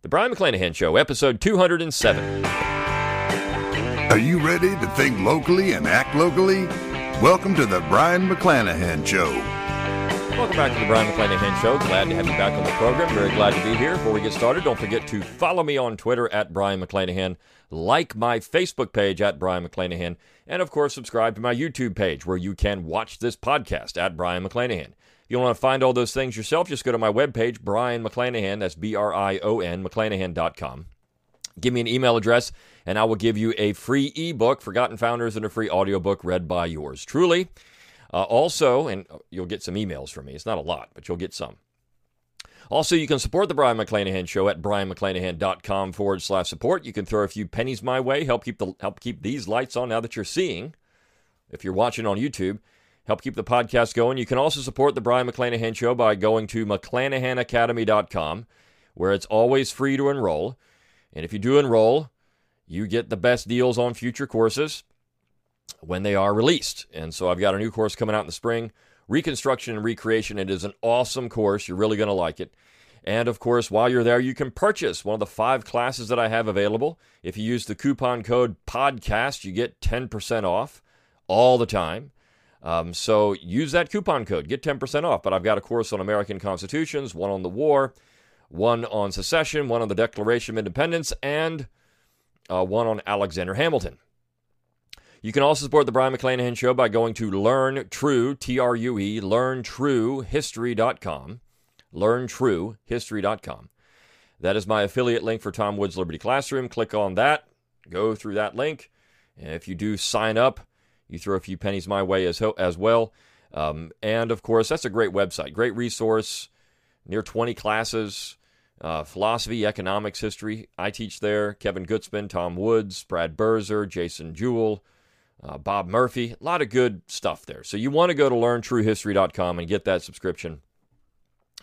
The Brion McClanahan Show, episode 207. Are you ready to think locally and act locally? Welcome to the Brion McClanahan Show. Welcome back to the Brion McClanahan Show. Glad to have you back on the program. Very glad to be here. Before we get started, don't forget to follow me on Twitter at Brion McClanahan, like my Facebook page at Brion McClanahan, and of course, subscribe to my YouTube page where you can watch this podcast at Brion McClanahan. You want to find all those things yourself, just go to my webpage, Brion McClanahan, that's B R I O N, McClanahan.com. Give me an email address, and I will give you a free ebook, Forgotten Founders, and a free audiobook read by yours truly. Uh, also, and you'll get some emails from me. It's not a lot, but you'll get some. Also, you can support the Brion McClanahan Show at brionmcclanahan.com forward slash support. You can throw a few pennies my way, help keep the help keep these lights on now that you're seeing. If you're watching on YouTube, help keep the podcast going. You can also support the Brion McClanahan Show by going to McClanahanacademy.com, where it's always free to enroll. And if you do enroll, you get the best deals on future courses when they are released. And so I've got a new course coming out in the spring Reconstruction and Recreation. It is an awesome course. You're really going to like it. And of course, while you're there, you can purchase one of the five classes that I have available. If you use the coupon code PODCAST, you get 10% off all the time. Um, so use that coupon code, get 10% off. But I've got a course on American constitutions, one on the war, one on secession, one on the Declaration of Independence, and uh, one on Alexander Hamilton. You can also support the Brion McClanahan Show by going to Learn True, T R U E, LearnTrueHistory.com. LearnTrueHistory.com. That is my affiliate link for Tom Woods Liberty Classroom. Click on that, go through that link. And if you do sign up, you throw a few pennies my way as, as well. Um, and of course, that's a great website, great resource, near 20 classes. Uh, philosophy, economics, history. I teach there. Kevin Gutzman, Tom Woods, Brad Birzer, Jason Jewell, uh, Bob Murphy. A lot of good stuff there. So you want to go to learntruehistory.com and get that subscription.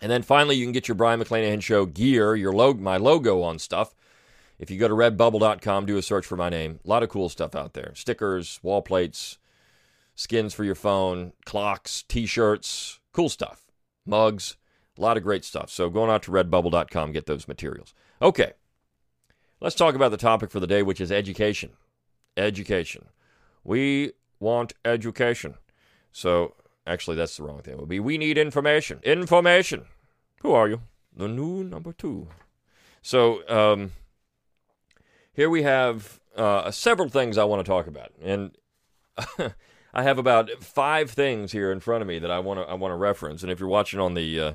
And then finally, you can get your Brion McClanahan Show gear, your log- my logo on stuff. If you go to redbubble.com, do a search for my name. A lot of cool stuff out there stickers, wall plates, skins for your phone, clocks, t shirts, cool stuff, mugs. A lot of great stuff. So going out to redbubble.com, get those materials. Okay, let's talk about the topic for the day, which is education. Education. We want education. So actually, that's the wrong thing. It would be we need information. Information. Who are you? The new number two. So um, here we have uh, several things I want to talk about, and I have about five things here in front of me that I want to I want to reference. And if you're watching on the uh,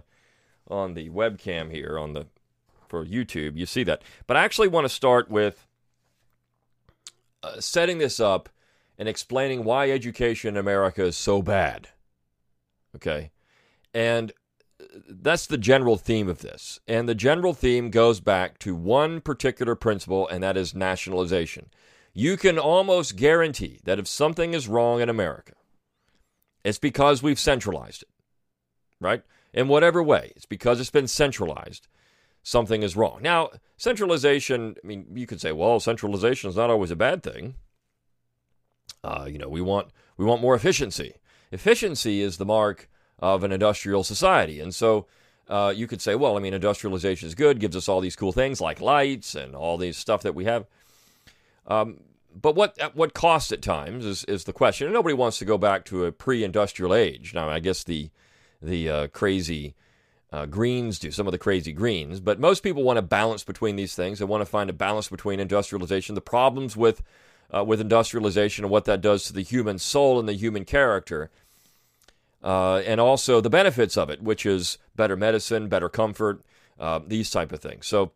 on the webcam here on the for YouTube, you see that. But I actually want to start with uh, setting this up and explaining why education in America is so bad. Okay? And that's the general theme of this. And the general theme goes back to one particular principle, and that is nationalization. You can almost guarantee that if something is wrong in America, it's because we've centralized it, right? in whatever way. It's because it's been centralized. Something is wrong. Now, centralization, I mean, you could say, well, centralization is not always a bad thing. Uh, you know, we want we want more efficiency. Efficiency is the mark of an industrial society. And so uh, you could say, well, I mean, industrialization is good, gives us all these cool things like lights and all these stuff that we have. Um, but what what costs at times is, is the question. And nobody wants to go back to a pre-industrial age. Now, I guess the the uh, crazy uh, greens do, some of the crazy greens. But most people want a balance between these things. They want to find a balance between industrialization, the problems with uh, with industrialization, and what that does to the human soul and the human character, uh, and also the benefits of it, which is better medicine, better comfort, uh, these type of things. So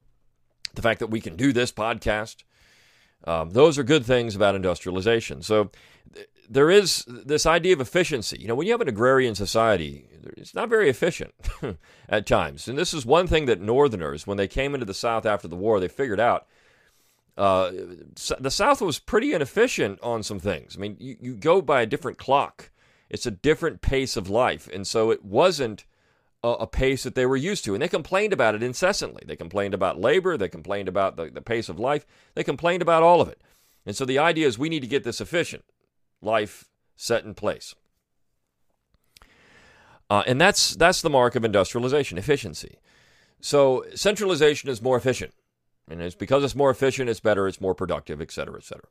the fact that we can do this podcast. Um, those are good things about industrialization. So th- there is this idea of efficiency. You know, when you have an agrarian society, it's not very efficient at times. And this is one thing that Northerners, when they came into the South after the war, they figured out. Uh, the South was pretty inefficient on some things. I mean, you, you go by a different clock. It's a different pace of life. And so it wasn't a, a, pace that they were used to. And they complained about it incessantly. They complained about labor. They complained about the, the pace of life. They complained about all of it. And so the idea is we need to get this efficient life set in place. Uh, and that's that's the mark of industrialization, efficiency. So centralization is more efficient. And it's because it's more efficient, it's better, it's more productive, et cetera, et cetera.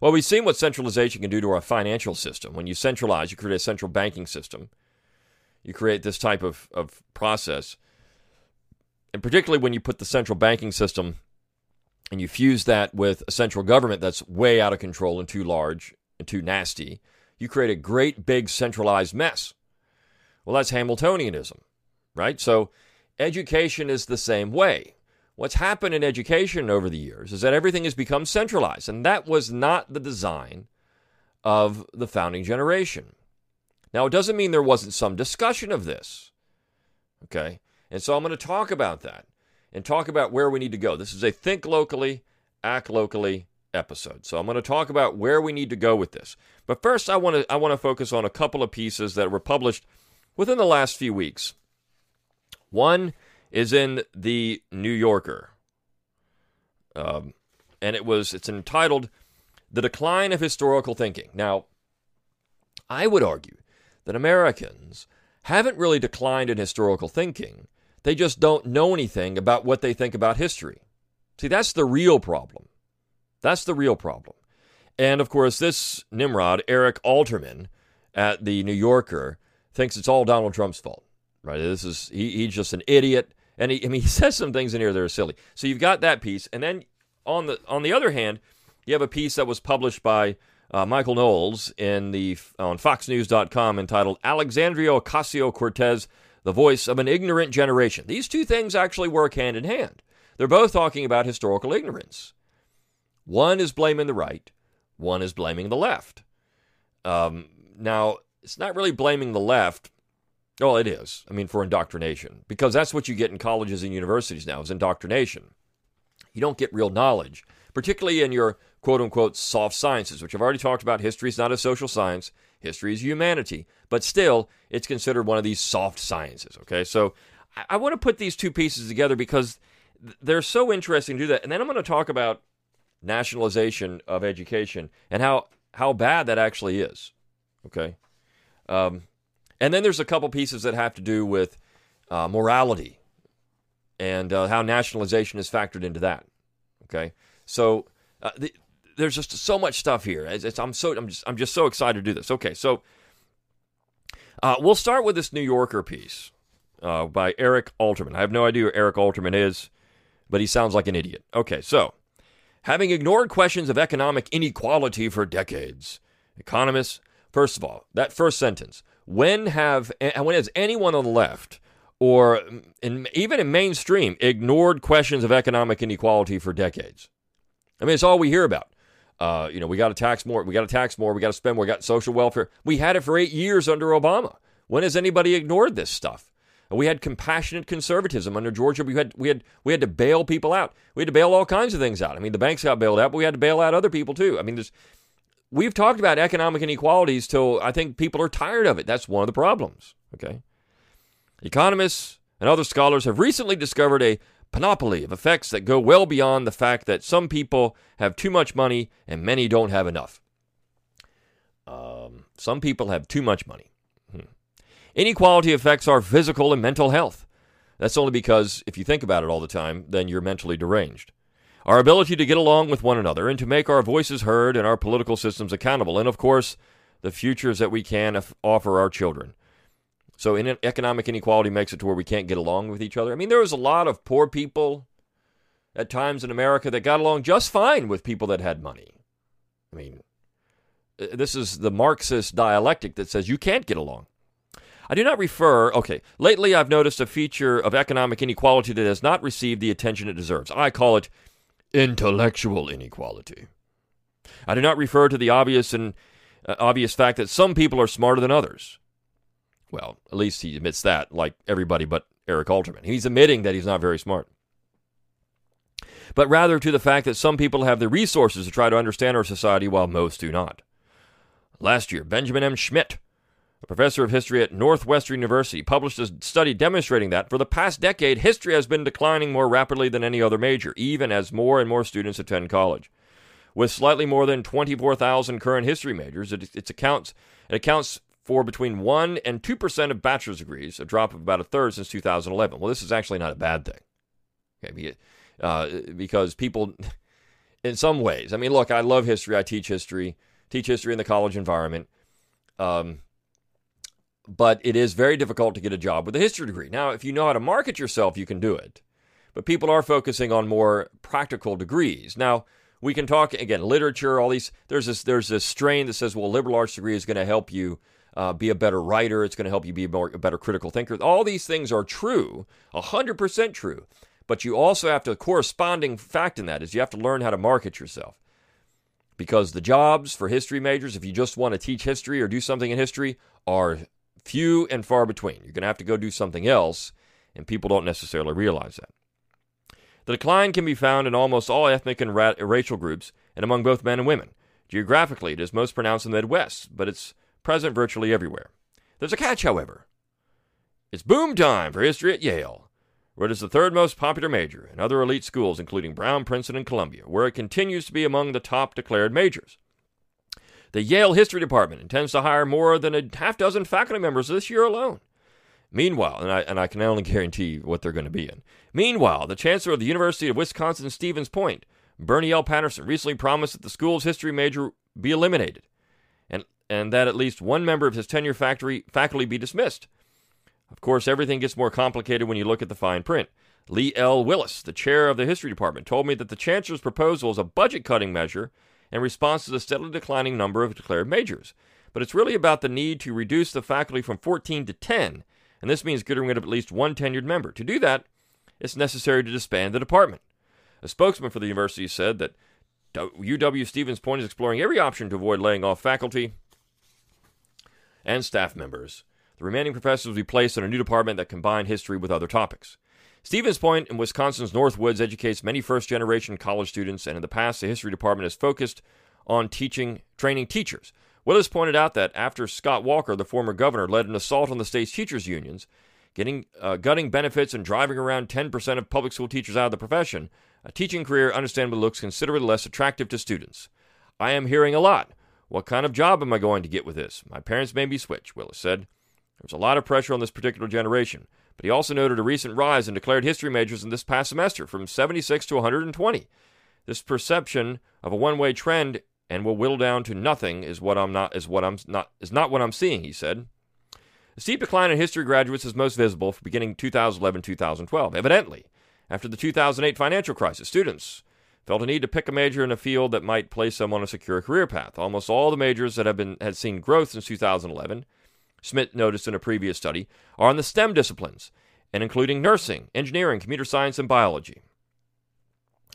Well, we've seen what centralization can do to our financial system. When you centralize, you create a central banking system. You create this type of, of process. And particularly when you put the central banking system and you fuse that with a central government that's way out of control and too large and too nasty, you create a great big centralized mess. Well, that's Hamiltonianism, right? So education is the same way. What's happened in education over the years is that everything has become centralized, and that was not the design of the founding generation. Now, it doesn't mean there wasn't some discussion of this. Okay? And so I'm going to talk about that and talk about where we need to go. This is a think locally, act locally episode. So I'm going to talk about where we need to go with this. But first I want to I want to focus on a couple of pieces that were published within the last few weeks. One is in the New Yorker. Um, and it was it's entitled The Decline of Historical Thinking. Now, I would argue that Americans haven't really declined in historical thinking. They just don't know anything about what they think about history. See, that's the real problem. That's the real problem. And of course, this Nimrod, Eric Alterman at the New Yorker, thinks it's all Donald Trump's fault. Right? This is he, he's just an idiot. And he, I mean, he says some things in here that are silly. So you've got that piece, and then on the on the other hand, you have a piece that was published by uh, Michael Knowles in the on FoxNews.com entitled "Alexandria Ocasio Cortez: The Voice of an Ignorant Generation." These two things actually work hand in hand. They're both talking about historical ignorance. One is blaming the right, one is blaming the left. Um, now, it's not really blaming the left well, it is. I mean, for indoctrination, because that's what you get in colleges and universities now is indoctrination. You don't get real knowledge, particularly in your quote unquote soft sciences, which I've already talked about. History is not a social science. History is humanity, but still, it's considered one of these soft sciences. Okay, so I, I want to put these two pieces together because they're so interesting to do that. And then I'm going to talk about nationalization of education and how how bad that actually is. Okay. Um, and then there's a couple pieces that have to do with uh, morality and uh, how nationalization is factored into that. Okay, so uh, the, there's just so much stuff here. It's, it's, I'm so I'm just I'm just so excited to do this. Okay, so uh, we'll start with this New Yorker piece uh, by Eric Alterman. I have no idea who Eric Alterman is, but he sounds like an idiot. Okay, so having ignored questions of economic inequality for decades, economists. First of all, that first sentence when have when has anyone on the left or in, even in mainstream ignored questions of economic inequality for decades? I mean, it's all we hear about. Uh, you know, we got to tax more. We got to tax more. We got to spend more. We got social welfare. We had it for eight years under Obama. When has anybody ignored this stuff? We had compassionate conservatism under Georgia. We had we had we had to bail people out. We had to bail all kinds of things out. I mean, the banks got bailed out, but we had to bail out other people too. I mean, there's we've talked about economic inequalities till I think people are tired of it. That's one of the problems. Okay. Economists and other scholars have recently discovered a panoply of effects that go well beyond the fact that some people have too much money and many don't have enough. Um, some people have too much money. Hmm. Inequality affects our physical and mental health. That's only because if you think about it all the time, then you're mentally deranged our ability to get along with one another and to make our voices heard and our political systems accountable, and of course, the futures that we can offer our children. So, in economic inequality makes it to where we can't get along with each other. I mean, there was a lot of poor people at times in America that got along just fine with people that had money. I mean, uh, this is the Marxist dialectic that says you can't get along. I do not refer, okay, lately I've noticed a feature of economic inequality that has not received the attention it deserves. I call it intellectual inequality. I do not refer to the obvious and uh, obvious fact that some people are smarter than others. Well, at least he admits that, like everybody but Eric Alterman. He's admitting that he's not very smart. But rather to the fact that some people have the resources to try to understand our society while most do not. Last year, Benjamin M. Schmidt, a professor of history at Northwestern University, published a study demonstrating that for the past decade, history has been declining more rapidly than any other major, even as more and more students attend college. With slightly more than 24,000 current history majors, it, it, accounts, it accounts for between 1 and 2% of bachelor's degrees, a drop of about a third since 2011. Well, this is actually not a bad thing. Okay, uh, because people, in some ways, I mean, look, I love history. I teach history, teach history in the college environment. Um, but it is very difficult to get a job with a history degree. Now, if you know how to market yourself, you can do it. But people are focusing on more practical degrees. Now, we can talk again literature all these there's this there's this strain that says well liberal arts degree is going to help you uh, be a better writer it's going to help you be a, more, a better critical thinker all these things are true 100% true but you also have to corresponding fact in that is you have to learn how to market yourself because the jobs for history majors if you just want to teach history or do something in history are few and far between you're going to have to go do something else and people don't necessarily realize that the decline can be found in almost all ethnic and ra- racial groups and among both men and women. Geographically, it is most pronounced in the Midwest, but it's present virtually everywhere. There's a catch, however. It's boom time for history at Yale, where it is the third most popular major, and other elite schools, including Brown, Princeton, and Columbia, where it continues to be among the top declared majors. The Yale History Department intends to hire more than a half dozen faculty members this year alone. Meanwhile, and I, and I can only guarantee what they're going to be in. Meanwhile, the chancellor of the University of Wisconsin Stevens Point, Bernie L. Patterson, recently promised that the school's history major be eliminated and, and that at least one member of his tenure factory, faculty be dismissed. Of course, everything gets more complicated when you look at the fine print. Lee L. Willis, the chair of the history department, told me that the chancellor's proposal is a budget cutting measure in response to the steadily declining number of declared majors. But it's really about the need to reduce the faculty from 14 to 10 and this means getting rid of at least one tenured member. To do that, it's necessary to disband the department. A spokesman for the university said that UW Stevens Point is exploring every option to avoid laying off faculty and staff members. The remaining professors will be placed in a new department that combine history with other topics. Stevens Point in Wisconsin's Northwoods educates many first generation college students, and in the past, the history department has focused on teaching, training teachers. Willis pointed out that after Scott Walker, the former governor, led an assault on the state's teachers' unions, getting uh, gutting benefits and driving around 10% of public school teachers out of the profession, a teaching career understandably looks considerably less attractive to students. I am hearing a lot. What kind of job am I going to get with this? My parents made me switch, Willis said. There's a lot of pressure on this particular generation, but he also noted a recent rise in declared history majors in this past semester from 76 to 120. This perception of a one way trend and will whittle down to nothing is what I'm not is what I'm not is not what I'm seeing, he said. The steep decline in history graduates is most visible for beginning 2011-2012. Evidently, after the 2008 financial crisis, students felt a need to pick a major in a field that might place them on a secure career path. Almost all the majors that have been had seen growth since 2011, Schmidt noticed in a previous study, are in the STEM disciplines, and including nursing, engineering, computer science, and biology.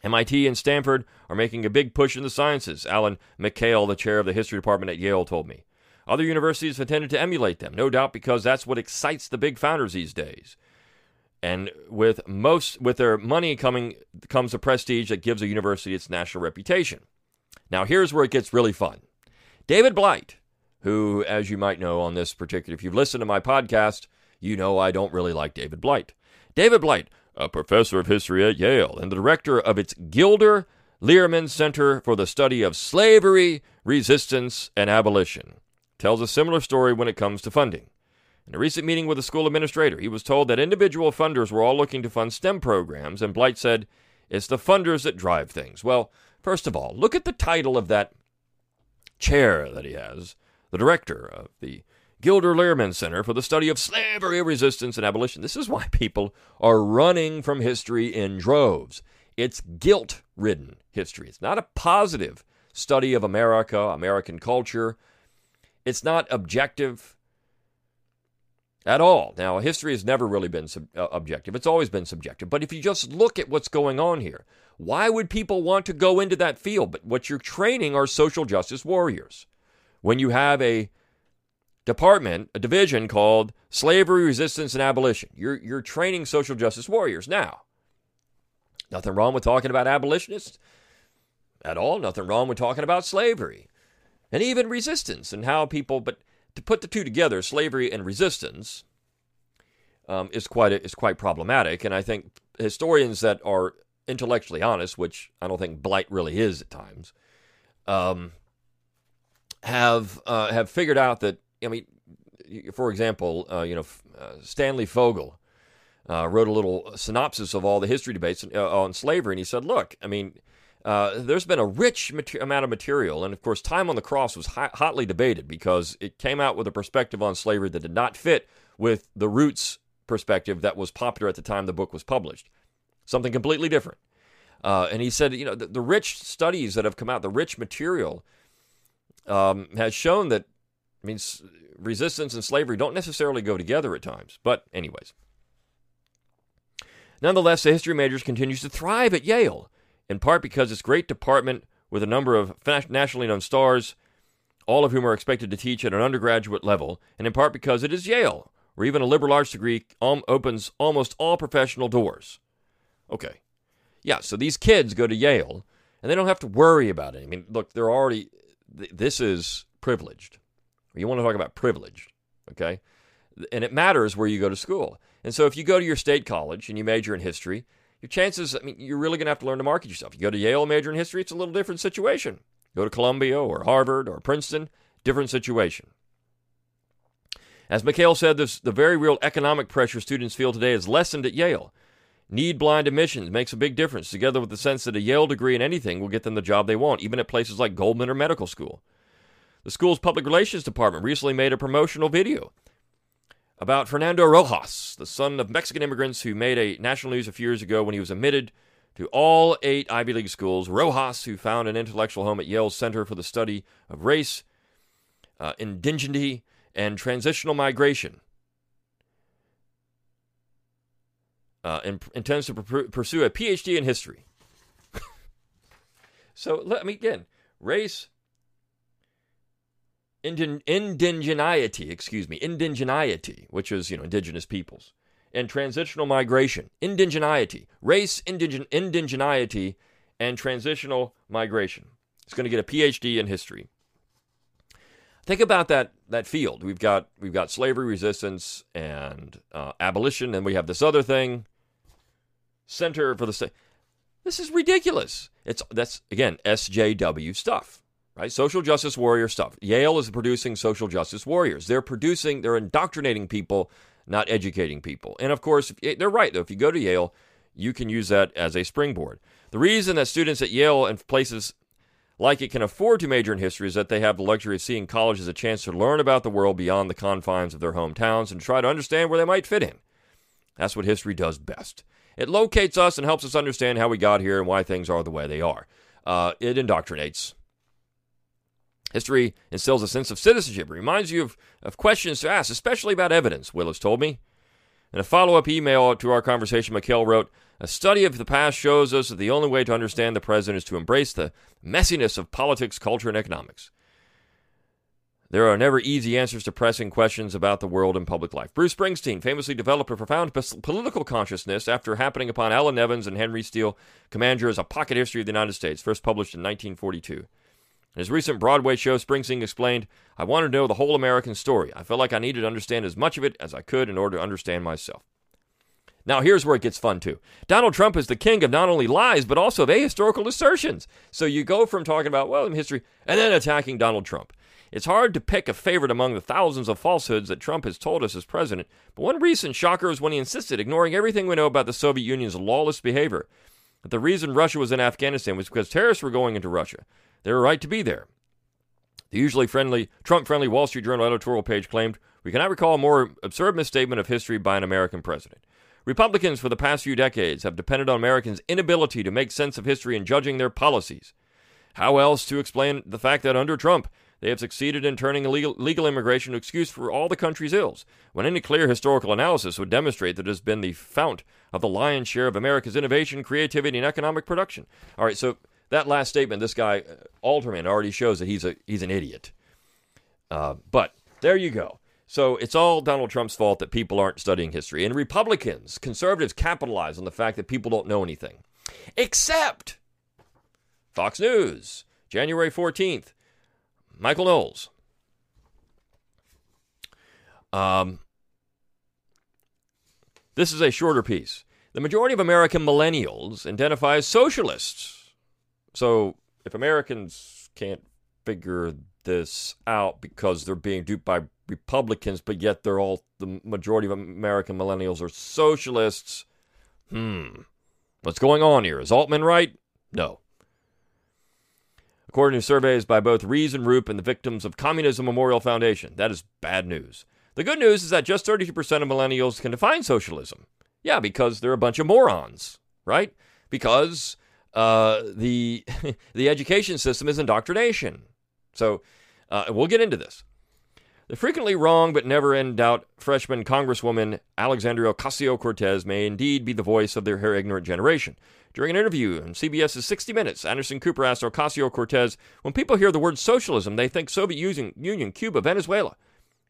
MIT and Stanford are making a big push in the sciences, Alan Mikhail, the chair of the history department at Yale, told me. Other universities have tended to emulate them, no doubt because that's what excites the big founders these days. And with most with their money coming comes a prestige that gives a university its national reputation. Now here's where it gets really fun. David Blight, who, as you might know on this particular, if you've listened to my podcast, you know I don't really like David Blight. David Blight a professor of history at Yale and the director of its Gilder Lehrman Center for the Study of Slavery, Resistance, and Abolition, tells a similar story when it comes to funding. In a recent meeting with a school administrator, he was told that individual funders were all looking to fund STEM programs, and Blight said, It's the funders that drive things. Well, first of all, look at the title of that chair that he has, the director of the Gilder Lehrman Center for the Study of Slavery, Resistance, and Abolition. This is why people are running from history in droves. It's guilt ridden history. It's not a positive study of America, American culture. It's not objective at all. Now, history has never really been sub- uh, objective, it's always been subjective. But if you just look at what's going on here, why would people want to go into that field? But what you're training are social justice warriors. When you have a department, a division called Slavery, Resistance, and Abolition. You're, you're training social justice warriors now. Nothing wrong with talking about abolitionists at all. Nothing wrong with talking about slavery and even resistance and how people, but to put the two together, slavery and resistance, um, is quite a, is quite problematic. And I think historians that are intellectually honest, which I don't think Blight really is at times, um, have uh, have figured out that I mean, for example, uh, you know, uh, Stanley Fogel, uh, wrote a little synopsis of all the history debates uh, on slavery, and he said, "Look, I mean." Uh, there's been a rich mater- amount of material, and of course, time on the cross was hotly debated because it came out with a perspective on slavery that did not fit with the roots perspective that was popular at the time the book was published. Something completely different. Uh, and he said, you know, the, the, rich studies that have come out, the rich material, um, has shown that, I resistance and slavery don't necessarily go together at times. But, anyways. Nonetheless, the history majors continues to thrive at Yale in part because its great department with a number of nationally known stars, all of whom are expected to teach at an undergraduate level, and in part because it is Yale, where even a liberal arts degree opens almost all professional doors. Okay. Yeah, so these kids go to Yale, and they don't have to worry about it. I mean, look, they're already, this is privileged. You want to talk about privileged, okay? And it matters where you go to school. And so if you go to your state college and you major in history, your chances, I mean, you're really going to have to learn to market yourself. You go to Yale, major in history, it's a little different situation. Go to Columbia or Harvard or Princeton, different situation. As Mikhail said, this, the very real economic pressure students feel today is lessened at Yale. Need blind admissions makes a big difference, together with the sense that a Yale degree in anything will get them the job they want, even at places like Goldman or medical school. The school's public relations department recently made a promotional video about Fernando Rojas, the son of Mexican immigrants who made a national news a few years ago when he was admitted to all eight Ivy League schools. Rojas, who found an intellectual home at Yale's Center for the Study of Race, uh, and Transitional Migration. Uh, intends to pursue a PhD in history. so, let me again race, Indi- excuse me, indigeneity, which is, you know, indigenous peoples, and transitional migration, indigeneity, race, indigen- and transitional migration. He's going to get a PhD in history. Think about that that field. We've got we've got slavery resistance and uh, abolition, and we have this other thing, Center for the State. This is ridiculous. It's that's again SJW stuff right? Social justice warrior stuff. Yale is producing social justice warriors. They're producing, they're indoctrinating people, not educating people. And of course, eh, they're right, though. If you go to Yale, you can use that as a springboard. The reason that students at Yale and places like it can afford to major in history is that they have the luxury of seeing college as a chance to learn about the world beyond the confines of their hometowns and try to understand where they might fit in. That's what history does best. It locates us and helps us understand how we got here and why things are the way they are. Uh, it indoctrinates. History instills a sense of citizenship. It reminds you of, of questions to ask, especially about evidence, Willis told me. In a follow up email to our conversation, Mikhail wrote A study of the past shows us that the only way to understand the present is to embrace the messiness of politics, culture, and economics. There are never easy answers to pressing questions about the world and public life. Bruce Springsteen famously developed a profound political consciousness after happening upon Allan Nevins and Henry Steele Commager's A Pocket History of the United States, first published in 1942. In his recent Broadway show, Springsteen explained, I wanted to know the whole American story. I felt like I needed to understand as much of it as I could in order to understand myself. Now, here's where it gets fun, too. Donald Trump is the king of not only lies, but also of ahistorical assertions. So you go from talking about, well, history, and then attacking Donald Trump. It's hard to pick a favorite among the thousands of falsehoods that Trump has told us as president, but one recent shocker was when he insisted, ignoring everything we know about the Soviet Union's lawless behavior, that the reason Russia was in Afghanistan was because terrorists were going into Russia. They were right to be there. The usually friendly, Trump friendly Wall Street Journal editorial page claimed, We cannot recall a more absurd misstatement of history by an American president. Republicans for the past few decades have depended on Americans' inability to make sense of history in judging their policies. How else to explain the fact that under Trump, they have succeeded in turning illegal, legal immigration to excuse for all the country's ills, when any clear historical analysis would demonstrate that it has been the fount of the lion's share of America's innovation, creativity, and economic production. All right, so that last statement, this guy uh, Alterman already shows that he's a he's an idiot. Uh, but there you go. So it's all Donald Trump's fault that people aren't studying history, and Republicans, conservatives, capitalize on the fact that people don't know anything, except Fox News, January fourteenth, Michael Knowles. Um, this is a shorter piece. The majority of American millennials identify as socialists so if Americans can't figure this out because they're being duped by Republicans, but yet they're all the majority of American millennials are socialists. Hmm. What's going on here? Is Altman right? No. According to surveys by both Reason-Rupe and the Victims of Communism Memorial Foundation, that is bad news. The good news is that just 32% of millennials can define socialism. Yeah, because they're a bunch of morons, right? Because uh, the the education system is indoctrination. So uh, we'll get into this. The frequently wrong but never in doubt freshman Congresswoman Alexandria Ocasio Cortez may indeed be the voice of their, her ignorant generation. During an interview on CBS's 60 Minutes, Anderson Cooper asked Ocasio Cortez, When people hear the word socialism, they think Soviet Union, Cuba, Venezuela.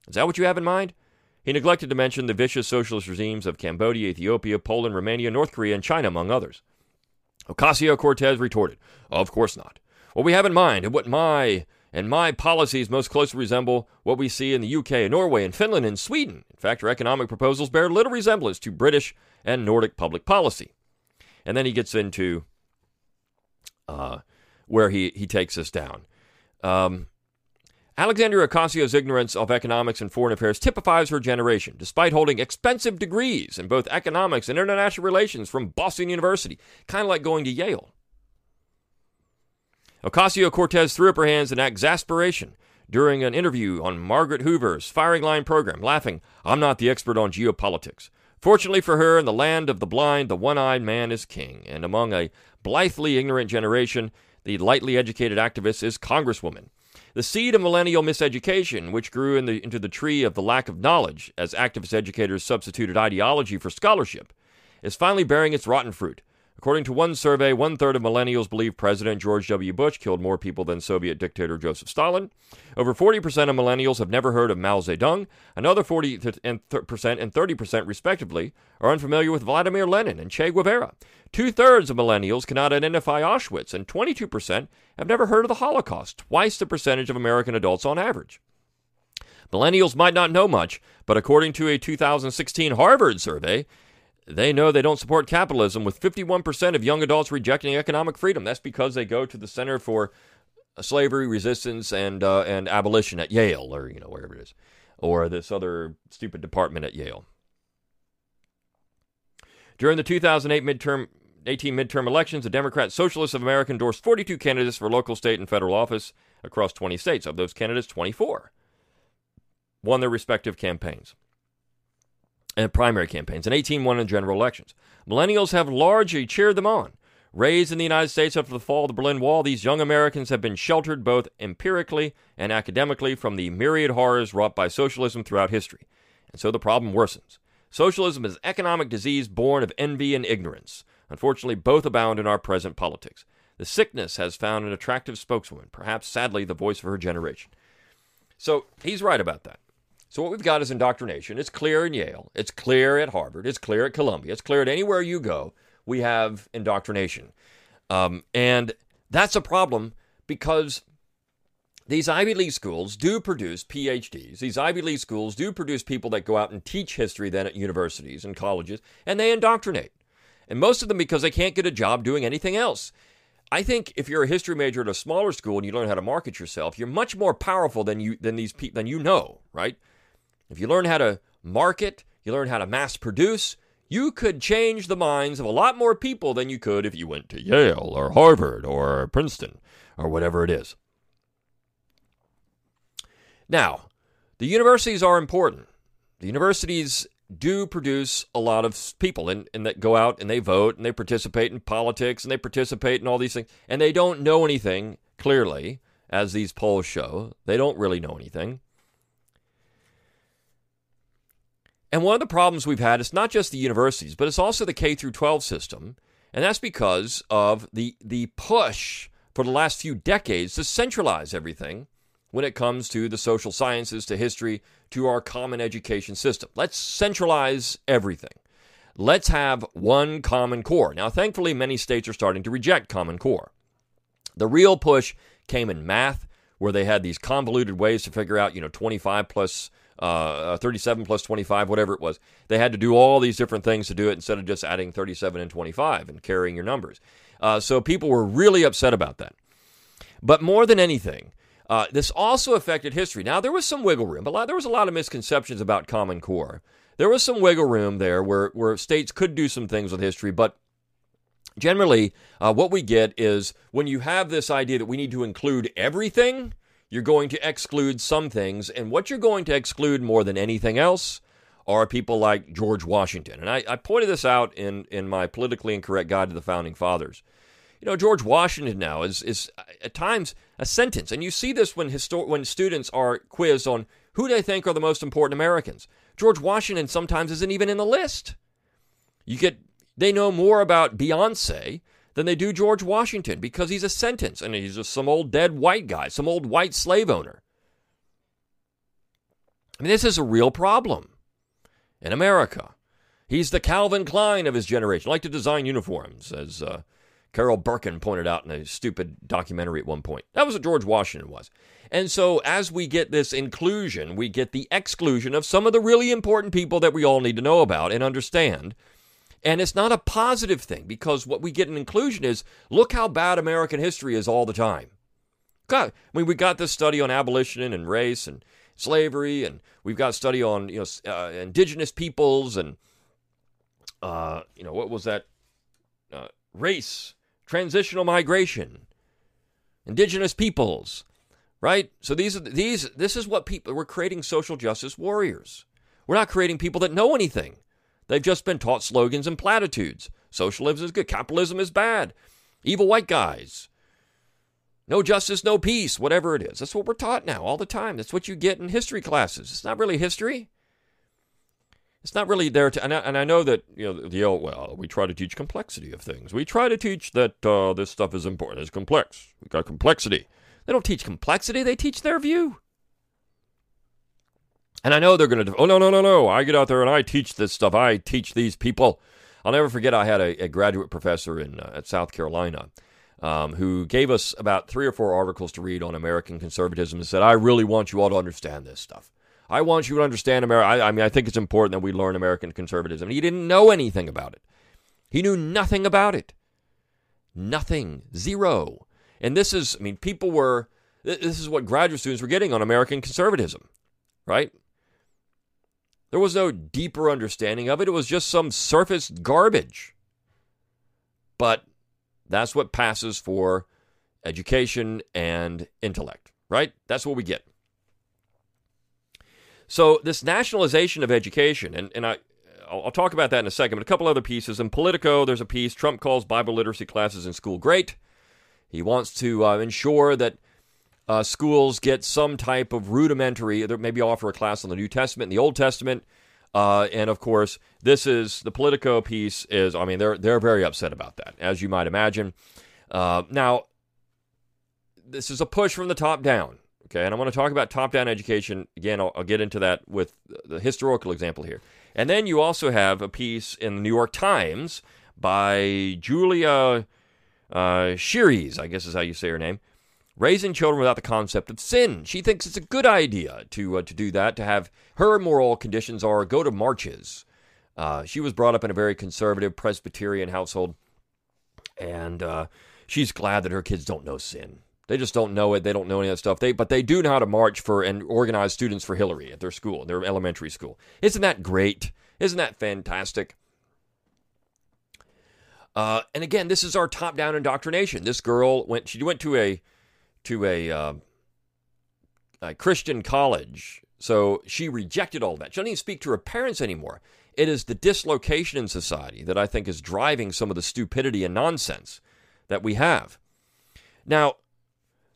Is that what you have in mind? He neglected to mention the vicious socialist regimes of Cambodia, Ethiopia, Poland, Romania, North Korea, and China, among others. Ocasio Cortez retorted, Of course not. What we have in mind and what my and my policies most closely resemble what we see in the UK, and Norway, and Finland and Sweden. In fact, our economic proposals bear little resemblance to British and Nordic public policy. And then he gets into uh, where he, he takes us down. Um, Alexandria Ocasio's ignorance of economics and foreign affairs typifies her generation, despite holding expensive degrees in both economics and international relations from Boston University, kind of like going to Yale. Ocasio Cortez threw up her hands in exasperation during an interview on Margaret Hoover's Firing Line program, laughing, I'm not the expert on geopolitics. Fortunately for her, in the land of the blind, the one eyed man is king, and among a blithely ignorant generation, the lightly educated activist is Congresswoman. The seed of millennial miseducation, which grew in the, into the tree of the lack of knowledge as activist educators substituted ideology for scholarship, is finally bearing its rotten fruit. According to one survey, one third of millennials believe President George W. Bush killed more people than Soviet dictator Joseph Stalin. Over 40% of millennials have never heard of Mao Zedong. Another 40% and 30%, respectively, are unfamiliar with Vladimir Lenin and Che Guevara. Two thirds of millennials cannot identify Auschwitz, and 22% have never heard of the Holocaust, twice the percentage of American adults on average. Millennials might not know much, but according to a 2016 Harvard survey, they know they don't support capitalism, with 51% of young adults rejecting economic freedom. That's because they go to the Center for Slavery Resistance and uh, and Abolition at Yale, or you know wherever it is, or this other stupid department at Yale. During the 2008 midterm 18 midterm elections, the Democrat Socialists of America endorsed 42 candidates for local, state, and federal office across 20 states. Of those candidates, 24 won their respective campaigns and primary campaigns, and 18 won in general elections. Millennials have largely cheered them on. Raised in the United States after the fall of the Berlin Wall, these young Americans have been sheltered both empirically and academically from the myriad horrors wrought by socialism throughout history. And so the problem worsens. Socialism is economic disease born of envy and ignorance. Unfortunately, both abound in our present politics. The sickness has found an attractive spokeswoman, perhaps sadly the voice of her generation. So he's right about that. So what we've got is indoctrination. It's clear in Yale. It's clear at Harvard. It's clear at Columbia. It's clear at anywhere you go. We have indoctrination, um, and that's a problem because these Ivy League schools do produce PhDs. These Ivy League schools do produce people that go out and teach history then at universities and colleges, and they indoctrinate. And most of them because they can't get a job doing anything else. I think if you're a history major at a smaller school and you learn how to market yourself, you're much more powerful than you than these than you know, right? If you learn how to market, you learn how to mass produce, you could change the minds of a lot more people than you could if you went to Yale or Harvard or Princeton or whatever it is. Now, the universities are important. The universities do produce a lot of people and, and that go out and they vote and they participate in politics and they participate in all these things and they don't know anything clearly as these polls show they don't really know anything And one of the problems we've had is not just the universities, but it's also the K through 12 system. And that's because of the, the push for the last few decades to centralize everything when it comes to the social sciences, to history, to our common education system. Let's centralize everything. Let's have one common core. Now, thankfully, many states are starting to reject common core. The real push came in math, where they had these convoluted ways to figure out, you know, 25 plus uh, 37 plus 25, whatever it was. They had to do all these different things to do it instead of just adding 37 and 25 and carrying your numbers. Uh, so people were really upset about that. But more than anything, Uh, this also affected history. Now, there was some wiggle room, but there was a lot of misconceptions about Common Core. There was some wiggle room there where, where states could do some things with history, but generally, uh, what we get is when you have this idea that we need to include everything, you're going to exclude some things. And what you're going to exclude more than anything else are people like George Washington. And I, I pointed this out in, in my politically incorrect guide to the founding fathers. You know, George Washington now is, is uh, at times a sentence. And you see this when, histor- when students are quizzed on who they think are the most important Americans. George Washington sometimes isn't even in the list. You get they know more about Beyonce than they do George Washington because he's a sentence and he's just some old dead white guy, some old white slave owner. I mean, this is a real problem in America. He's the Calvin Klein of his generation, like to design uniforms, as uh, Carol Berkin pointed out in a stupid documentary at one point. That was what George Washington was. And so, as we get this inclusion, we get the exclusion of some of the really important people that we all need to know about and understand. And it's not a positive thing because what we get in inclusion is look how bad American history is all the time. God, I mean, we got this study on abolition and race and slavery, and we've got a study on you know uh, indigenous peoples and uh, you know what was that uh, race, transitional migration, indigenous peoples, right? So these are these. This is what people we're creating social justice warriors. We're not creating people that know anything. They've just been taught slogans and platitudes. Socialism is good, capitalism is bad, evil white guys. No justice, no peace, whatever it is. That's what we're taught now all the time. That's what you get in history classes. It's not really history. It's not really there to, and I, and I know that, you know, the old, well, we try to teach complexity of things. We try to teach that uh, this stuff is important. It's complex. We've got complexity. They don't teach complexity, they teach their view. And I know they're going to, oh, no, no, no, no. I get out there and I teach this stuff. I teach these people. I'll never forget I had a, a graduate professor in uh, at South Carolina um, who gave us about three or four articles to read on American conservatism and said, I really want you all to understand this stuff. I want you to understand America. I, I mean, I think it's important that we learn American conservatism. And he didn't know anything about it. He knew nothing about it. Nothing. Zero. And this is, I mean, people were, this is what graduate students were getting on American conservatism, right? There was no deeper understanding of it. It was just some surface garbage. But that's what passes for education and intellect, right? That's what we get. So, this nationalization of education, and, and I, I'll, talk about that in a second, but a couple other pieces. In Politico, there's a piece Trump calls Bible literacy classes in school great. He wants to uh, ensure that uh, schools get some type of rudimentary, maybe offer a class on the New Testament and the Old Testament. Uh, and of course, this is the Politico piece. Is I mean, they're they're very upset about that, as you might imagine. Uh, now, this is a push from the top down. Okay, and I want to talk about top down education again. I'll, I'll get into that with the historical example here, and then you also have a piece in the New York Times by Julia uh, I guess is how you say her name, raising children without the concept of sin. She thinks it's a good idea to uh, to do that. To have her moral conditions are go to marches. Uh, she was brought up in a very conservative Presbyterian household, and uh, she's glad that her kids don't know sin. They just don't know it. They don't know any of that stuff. They but they do know how to march for and organize students for Hillary at their school, their elementary school. Isn't that great? Isn't that fantastic? Uh, and again, this is our top-down indoctrination. This girl went. She went to a to a, uh, a Christian college. So she rejected all that. She doesn't even speak to her parents anymore. It is the dislocation in society that I think is driving some of the stupidity and nonsense that we have. Now,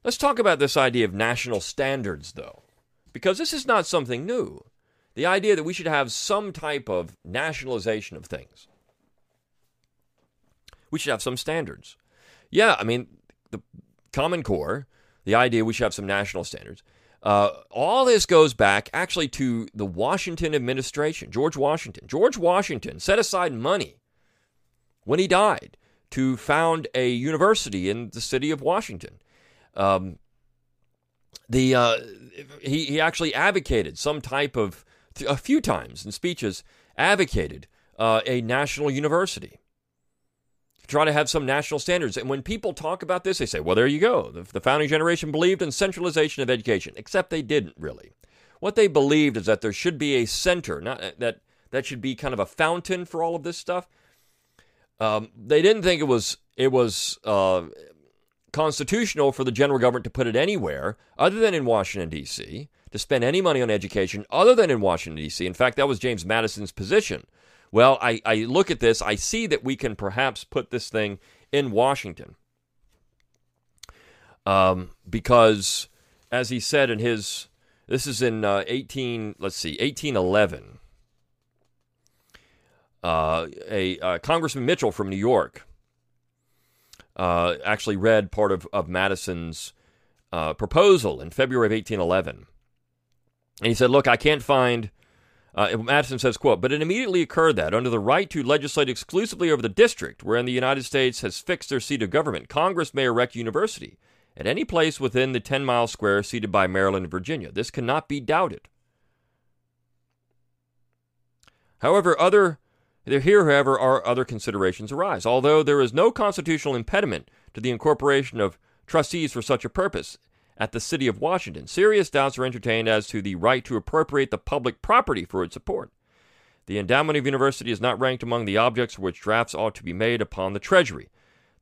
let's talk about this idea of national standards, though, because this is not something new. The idea that we should have some type of nationalization of things. We should have some standards. Yeah, I mean, the Common Core the idea we should have some national standards. Uh, all this goes back actually to the Washington administration, George Washington. George Washington set aside money when he died to found a university in the city of Washington. Um, the uh, he he actually advocated some type of a few times in speeches advocated uh, a national university. Try to have some national standards. And when people talk about this, they say, well, there you go. The, the founding generation believed in centralization of education, except they didn't really. What they believed is that there should be a center, not that that should be kind of a fountain for all of this stuff. Um, they didn't think it was it was uh, constitutional for the general government to put it anywhere other than in Washington D.C. to spend any money on education other than in Washington D.C. In fact, that was James Madison's position. Well, I, I look at this, I see that we can perhaps put this thing in Washington. Um, because, as he said in his, this is in uh, 18, let's see, 1811. Uh, a uh, Congressman Mitchell from New York uh, actually read part of, of Madison's uh, proposal in February of 1811. And he said, Look, I can't find uh, Madison says, quote, but it immediately occurred that under the right to legislate exclusively over the district wherein the United States has fixed their seat of government, Congress may erect university at any place within the 10 mile square ceded by Maryland and Virginia. This cannot be doubted. However, other there here, however, are other considerations arise. Although there is no constitutional impediment to the incorporation of trustees for such a purpose, at the City of Washington, serious doubts are entertained as to the right to appropriate the public property for its support. The endowment of university is not ranked among the objects for which drafts ought to be made upon the Treasury.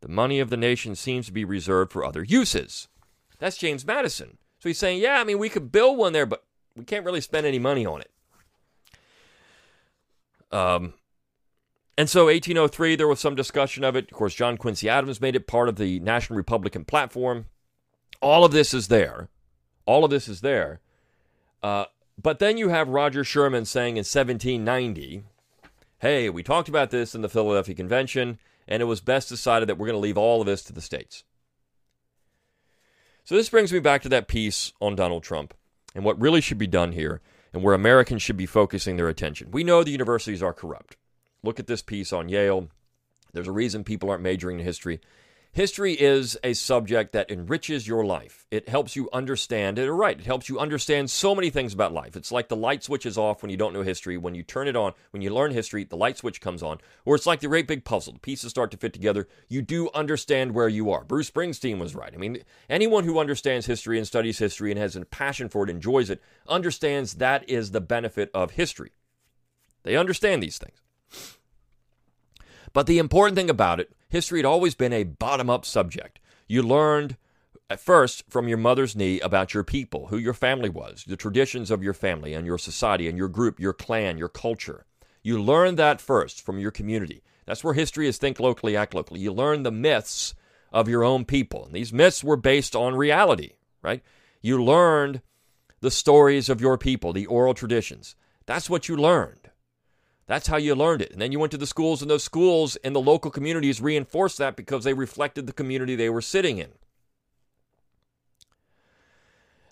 The money of the nation seems to be reserved for other uses. That's James Madison. So he's saying, yeah, I mean, we could build one there, but we can't really spend any money on it. Um, and so 1803, there was some discussion of it. Of course, John Quincy Adams made it part of the National Republican platform. All of this is there. All of this is there. Uh, but then you have Roger Sherman saying in 1790, hey, we talked about this in the Philadelphia Convention, and it was best decided that we're going to leave all of this to the states. So this brings me back to that piece on Donald Trump and what really should be done here and where Americans should be focusing their attention. We know the universities are corrupt. Look at this piece on Yale. There's a reason people aren't majoring in history. History is a subject that enriches your life. It helps you understand it. Right, it helps you understand so many things about life. It's like the light switch is off when you don't know history. When you turn it on, when you learn history, the light switch comes on. Or it's like the great big puzzle. The pieces start to fit together. You do understand where you are. Bruce Springsteen was right. I mean, anyone who understands history and studies history and has a passion for it, enjoys it, understands that is the benefit of history. They understand these things. But the important thing about it, history had always been a bottom up subject. You learned at first from your mother's knee about your people, who your family was, the traditions of your family and your society and your group, your clan, your culture. You learn that first from your community. That's where history is think locally, act locally. You learn the myths of your own people. And these myths were based on reality, right? You learned the stories of your people, the oral traditions. That's what you learned. That's how you learned it. And then you went to the schools, and those schools and the local communities reinforced that because they reflected the community they were sitting in.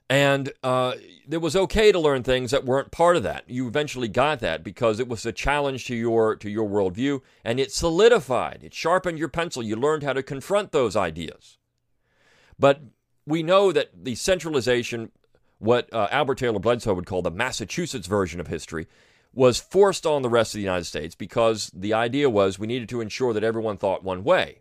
And uh, it was okay to learn things that weren't part of that. You eventually got that because it was a challenge to your to your worldview, and it solidified, it sharpened your pencil. You learned how to confront those ideas. But we know that the centralization, what uh, Albert Taylor Bledsoe would call the Massachusetts version of history, was forced on the rest of the United States because the idea was we needed to ensure that everyone thought one way.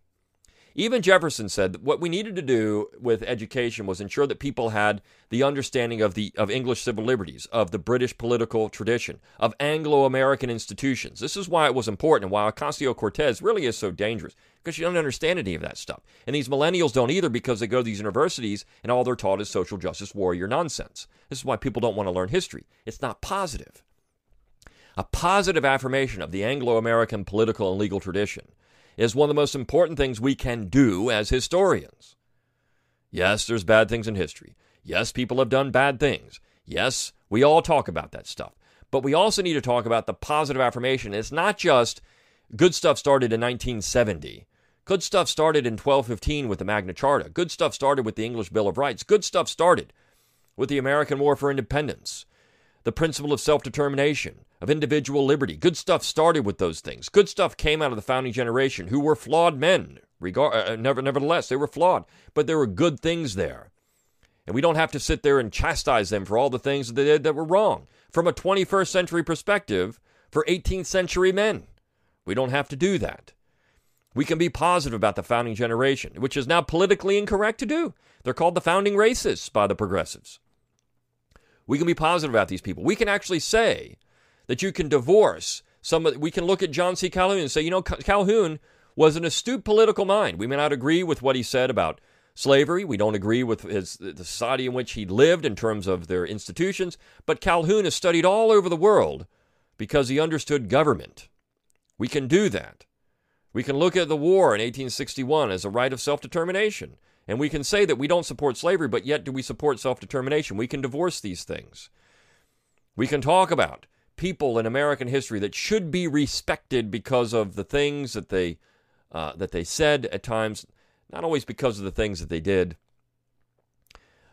Even Jefferson said that what we needed to do with education was ensure that people had the understanding of the of English civil liberties, of the British political tradition, of Anglo-American institutions. This is why it was important and why Ocasio-Cortez really is so dangerous because she doesn't understand any of that stuff. And these millennials don't either because they go to these universities and all they're taught is social justice warrior nonsense. This is why people don't want to learn history. It's not positive a positive affirmation of the Anglo American political and legal tradition is one of the most important things we can do as historians. Yes, there's bad things in history. Yes, people have done bad things. Yes, we all talk about that stuff. But we also need to talk about the positive affirmation. It's not just good stuff started in 1970. Good stuff started in 1215 with the Magna Carta. Good stuff started with the English Bill of Rights. Good stuff started with the American War for Independence, the principle of self determination, of individual liberty. Good stuff started with those things. Good stuff came out of the founding generation, who were flawed men. Uh, uh, never, nevertheless, they were flawed, but there were good things there. And we don't have to sit there and chastise them for all the things that they did that were wrong. From a 21st century perspective, for 18th century men, we don't have to do that. We can be positive about the founding generation, which is now politically incorrect to do. They're called the founding racists by the progressives. We can be positive about these people. We can actually say that you can divorce some. We can look at John C. Calhoun and say, you know, Calhoun was an astute political mind. We may not agree with what he said about slavery. We don't agree with his, the society in which he lived in terms of their institutions. But Calhoun has studied all over the world because he understood government. We can do that. We can look at the war in 1861 as a right of self determination. And we can say that we don't support slavery, but yet do we support self determination? We can divorce these things. We can talk about people in American history that should be respected because of the things that they uh, that they said at times, not always because of the things that they did.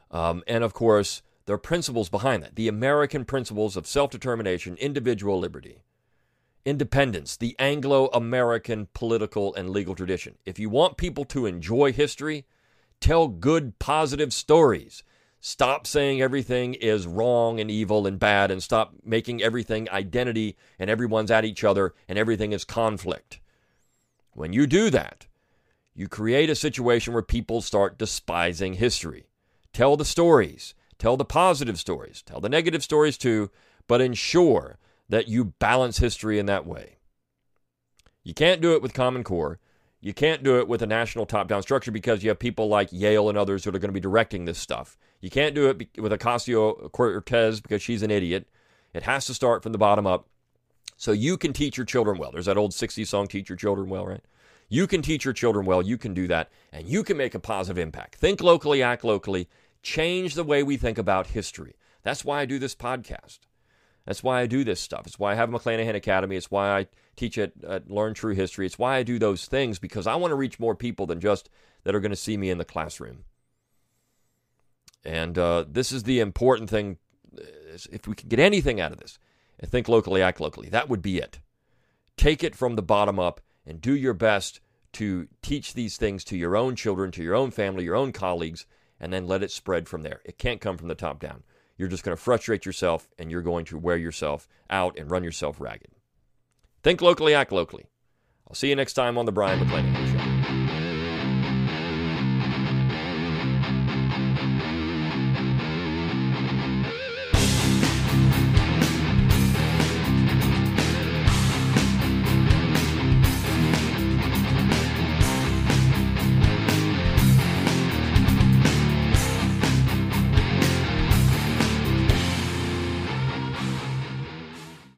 Um, and of course, there are principles behind that the American principles of self determination, individual liberty, independence, the Anglo American political and legal tradition. If you want people to enjoy history, tell good, positive stories. Stop saying everything is wrong and evil and bad, and stop making everything identity and everyone's at each other and everything is conflict. When you do that, you create a situation where people start despising history. Tell the stories, tell the positive stories, tell the negative stories too, but ensure that you balance history in that way. You can't do it with Common Core. You can't do it with a national top down structure because you have people like Yale and others that are going to be directing this stuff. You can't do it with Ocasio Cortez because she's an idiot. It has to start from the bottom up so you can teach your children well. There's that old 60s song, Teach Your Children Well, right? You can teach your children well. You can do that, and you can make a positive impact. Think locally, act locally, change the way we think about history. That's why I do this podcast. That's why I do this stuff. It's why I have McClanahan Academy. It's why I teach at, at Learn True History. It's why I do those things because I want to reach more people than just that are going to see me in the classroom. And uh, this is the important thing. If we can get anything out of this, and think locally, act locally. That would be it. Take it from the bottom up and do your best to teach these things to your own children, to your own family, your own colleagues, and then let it spread from there. It can't come from the top down. You're just going to frustrate yourself and you're going to wear yourself out and run yourself ragged. Think locally, act locally. I'll see you next time on The Brion McClanahan Show.